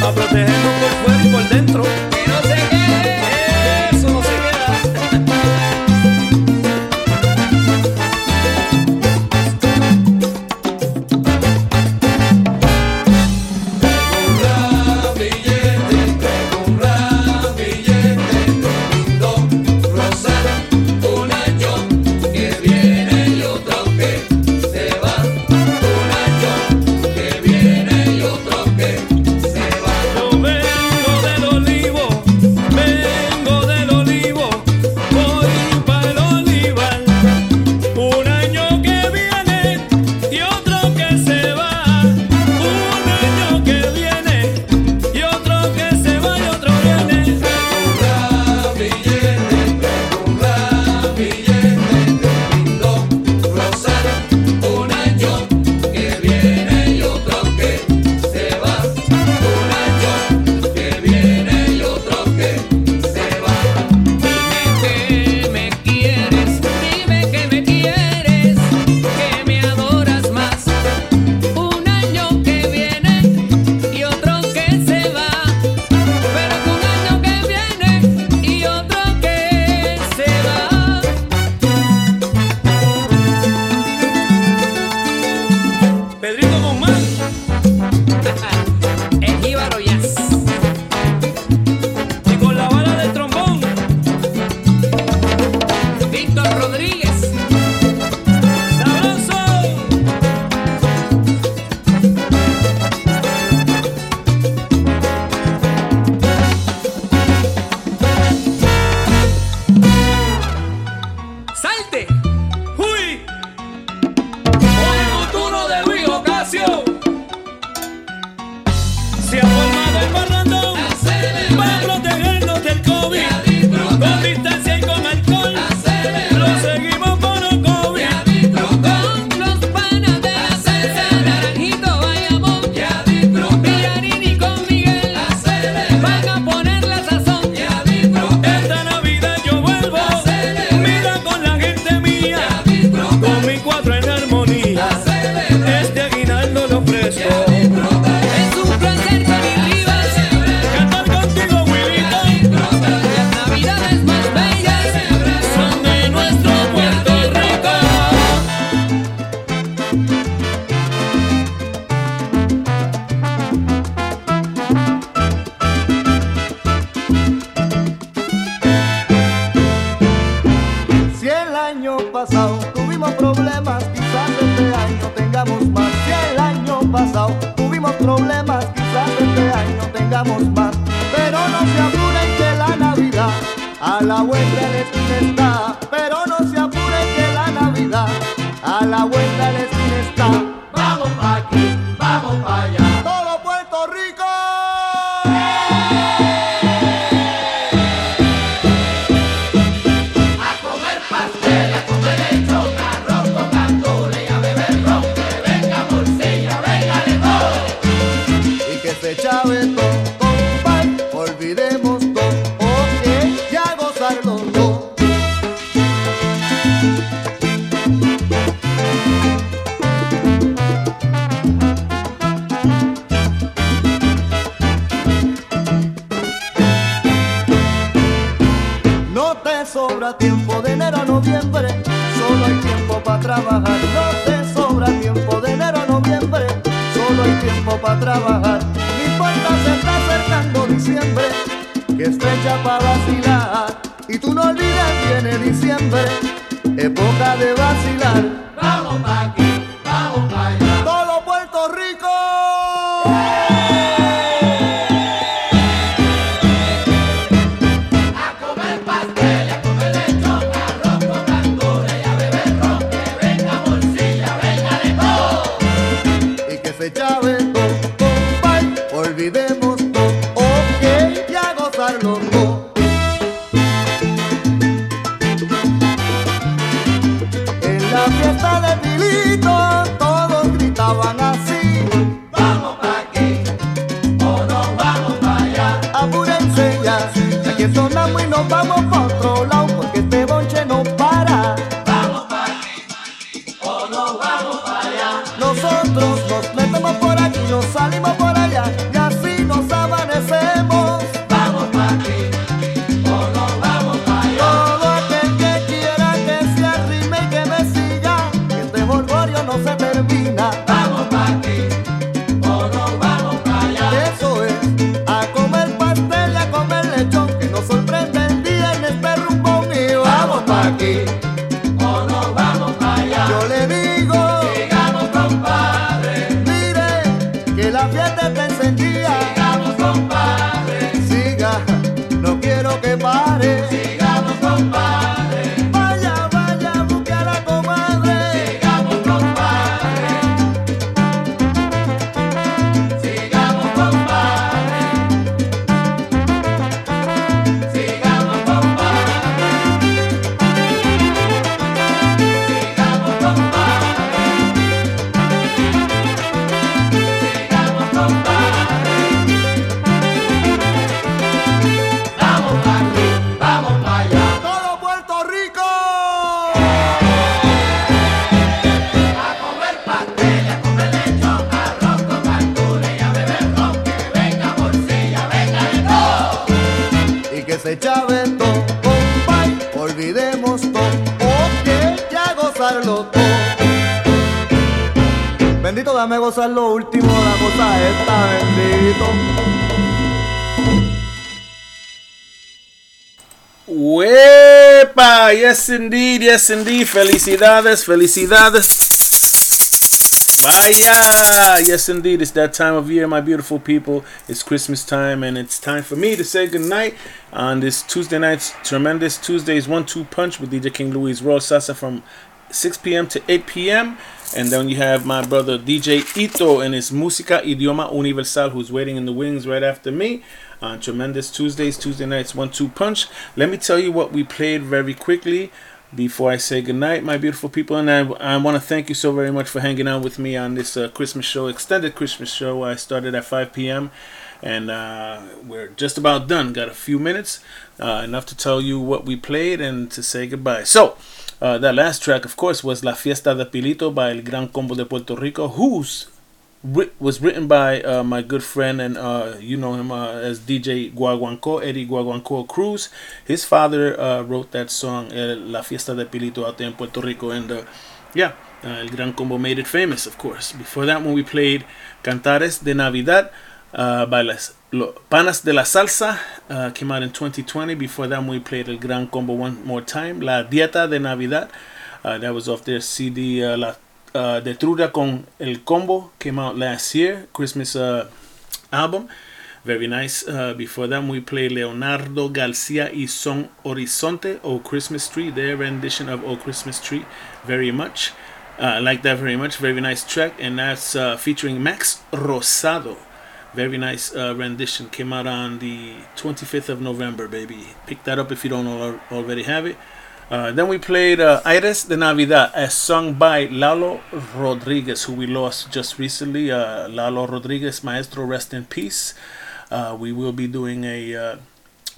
para protegernos por fuera y por dentro. Dame gozar lo último la cosa esta, bendito. Wepa! Yes, indeed. Yes, indeed. Felicidades. Felicidades. Vaya! Yes, indeed. It's that time of year, my beautiful people. It's Christmas time, and it's time for me to say goodnight on this Tuesday night's tremendous Tuesday's One Two Punch with DJ King Louie's Royal from 6 p.m. to 8 p.m. And then you have my brother DJ Ito and his Música Idioma Universal, who's waiting in the wings right after me on Tremendous Tuesdays, Tuesday nights, One Two Punch. Let me tell you what we played very quickly before I say goodnight, my beautiful people. And I, I want to thank you so very much for hanging out with me on this uh, Christmas show, extended Christmas show. I started at 5 p.m. and uh, we're just about done. Got a few minutes, uh, enough to tell you what we played and to say goodbye. So, uh, that last track, of course, was La Fiesta de Pilito by El Gran Combo de Puerto Rico, writ- was written by uh, my good friend and uh, you know him uh, as DJ Guaguanco, Eddie Guaguanco Cruz. His father uh, wrote that song, uh, La Fiesta de Pilito, out there in Puerto Rico, and uh, yeah, El Gran Combo made it famous, of course. Before that, when we played Cantares de Navidad by las Lo, Panas de la Salsa, uh, came out in 2020. Before that, we played El Gran Combo one more time, La Dieta de Navidad. Uh, that was off their CD, uh, La uh, De Truda con El Combo, came out last year, Christmas uh, album. Very nice. Uh, before that, we played Leonardo Garcia y Son Horizonte, O Christmas Tree, their rendition of O Christmas Tree, very much. Uh, I like that very much. Very nice track, and that's featuring Max Rosado. Very nice uh, rendition. Came out on the 25th of November, baby. Pick that up if you don't al- already have it. Uh, then we played uh, Aires de Navidad, as sung by Lalo Rodriguez, who we lost just recently. Uh, Lalo Rodriguez, Maestro, rest in peace. Uh, we will be doing a uh,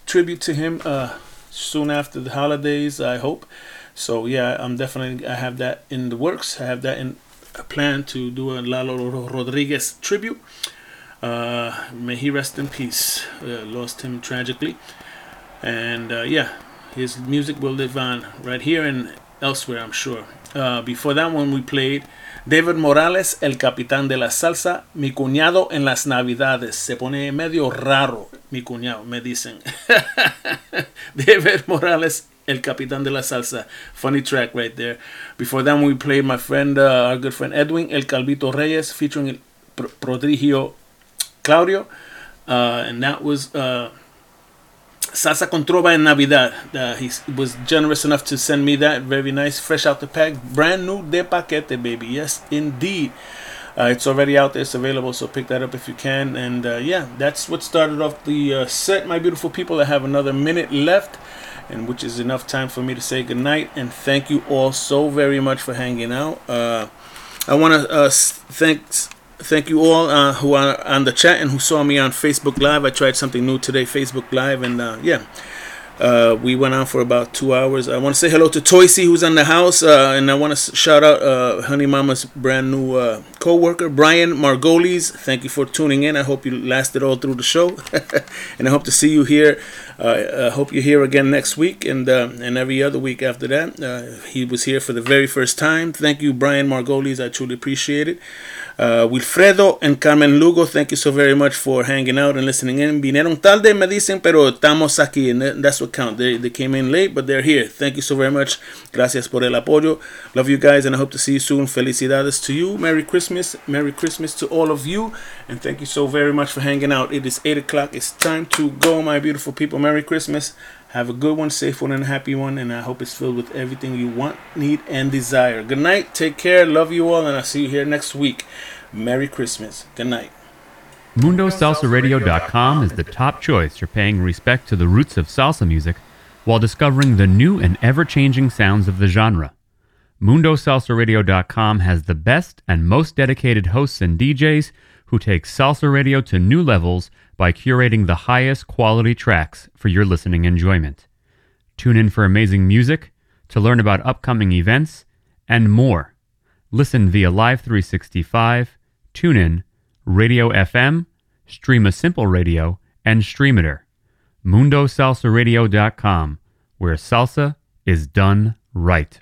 tribute to him uh, soon after the holidays, I hope. So yeah, I'm definitely I have that in the works. I have that in a plan to do a Lalo Rodriguez tribute. Uh, may he rest in peace. Uh, lost him tragically, and uh, yeah, his music will live on right here and elsewhere, I'm sure. Uh, before that one, we played David Morales, el capitán de la salsa, mi cuñado en las navidades. Se pone medio raro, mi cuñado, me dicen. David Morales, el capitán de la salsa. Funny track right there. Before that, we played my friend, uh, our good friend Edwin, El Calvito Reyes, featuring Prodigio Claudio. Uh, and that was uh, Salsa con Trova en Navidad. Uh, he was generous enough to send me that. Very nice, fresh out the pack. Brand new de paquete, baby. Yes, indeed. Uh, it's already out there. It's available, so pick that up if you can. And uh, yeah, that's what started off the uh, set, my beautiful people. I have another minute left, and which is enough time for me to say goodnight. And thank you all so very much for hanging out. Uh, I want to uh, s- thank thank you all uh, who are on the chat and who saw me on Facebook Live. I tried something new today, Facebook Live, and uh, yeah. Uh, we went on for about two hours. I want to say hello to Toysy, who's in the house, uh, and I want to shout out uh, Honey Mama's brand new uh, co-worker, Brian Margolis. Thank you for tuning in. I hope you lasted all through the show, and I hope to see you here. I hope you're here again next week and and every other week after that. He was here for the very first time. Thank you, Brian Margolis. I truly appreciate it. Uh, Wilfredo and Carmen Lugo, thank you so very much for hanging out and listening in. Vinieron tarde, me dicen, pero estamos aquí, and that- that's what counts. They, they came in late, but they're here. Thank you so very much. Gracias por el apoyo. Love you guys, and I hope to see you soon. Felicidades to you. Merry Christmas. Merry Christmas to all of you, and thank you so very much for hanging out. It is 8 o'clock. It's time to go, my beautiful people. Merry Christmas. Have a good one, safe one, and a happy one, and I hope it's filled with everything you want, need, and desire. Good night. Take care. Love you all, and I'll see you here next week. Merry Christmas. Good night. MundoSalsaRadio.com is the top choice for paying respect to the roots of salsa music while discovering the new and ever changing sounds of the genre. MundoSalsaRadio.com has the best and most dedicated hosts and DJs who take salsa radio to new levels by curating the highest quality tracks for your listening enjoyment. Tune in for amazing music, to learn about upcoming events, and more. Listen via Live 365, TuneIn, Radio FM, Streema Simple Radio, and Streameter. MundoSalsaRadio.com, where salsa is done right.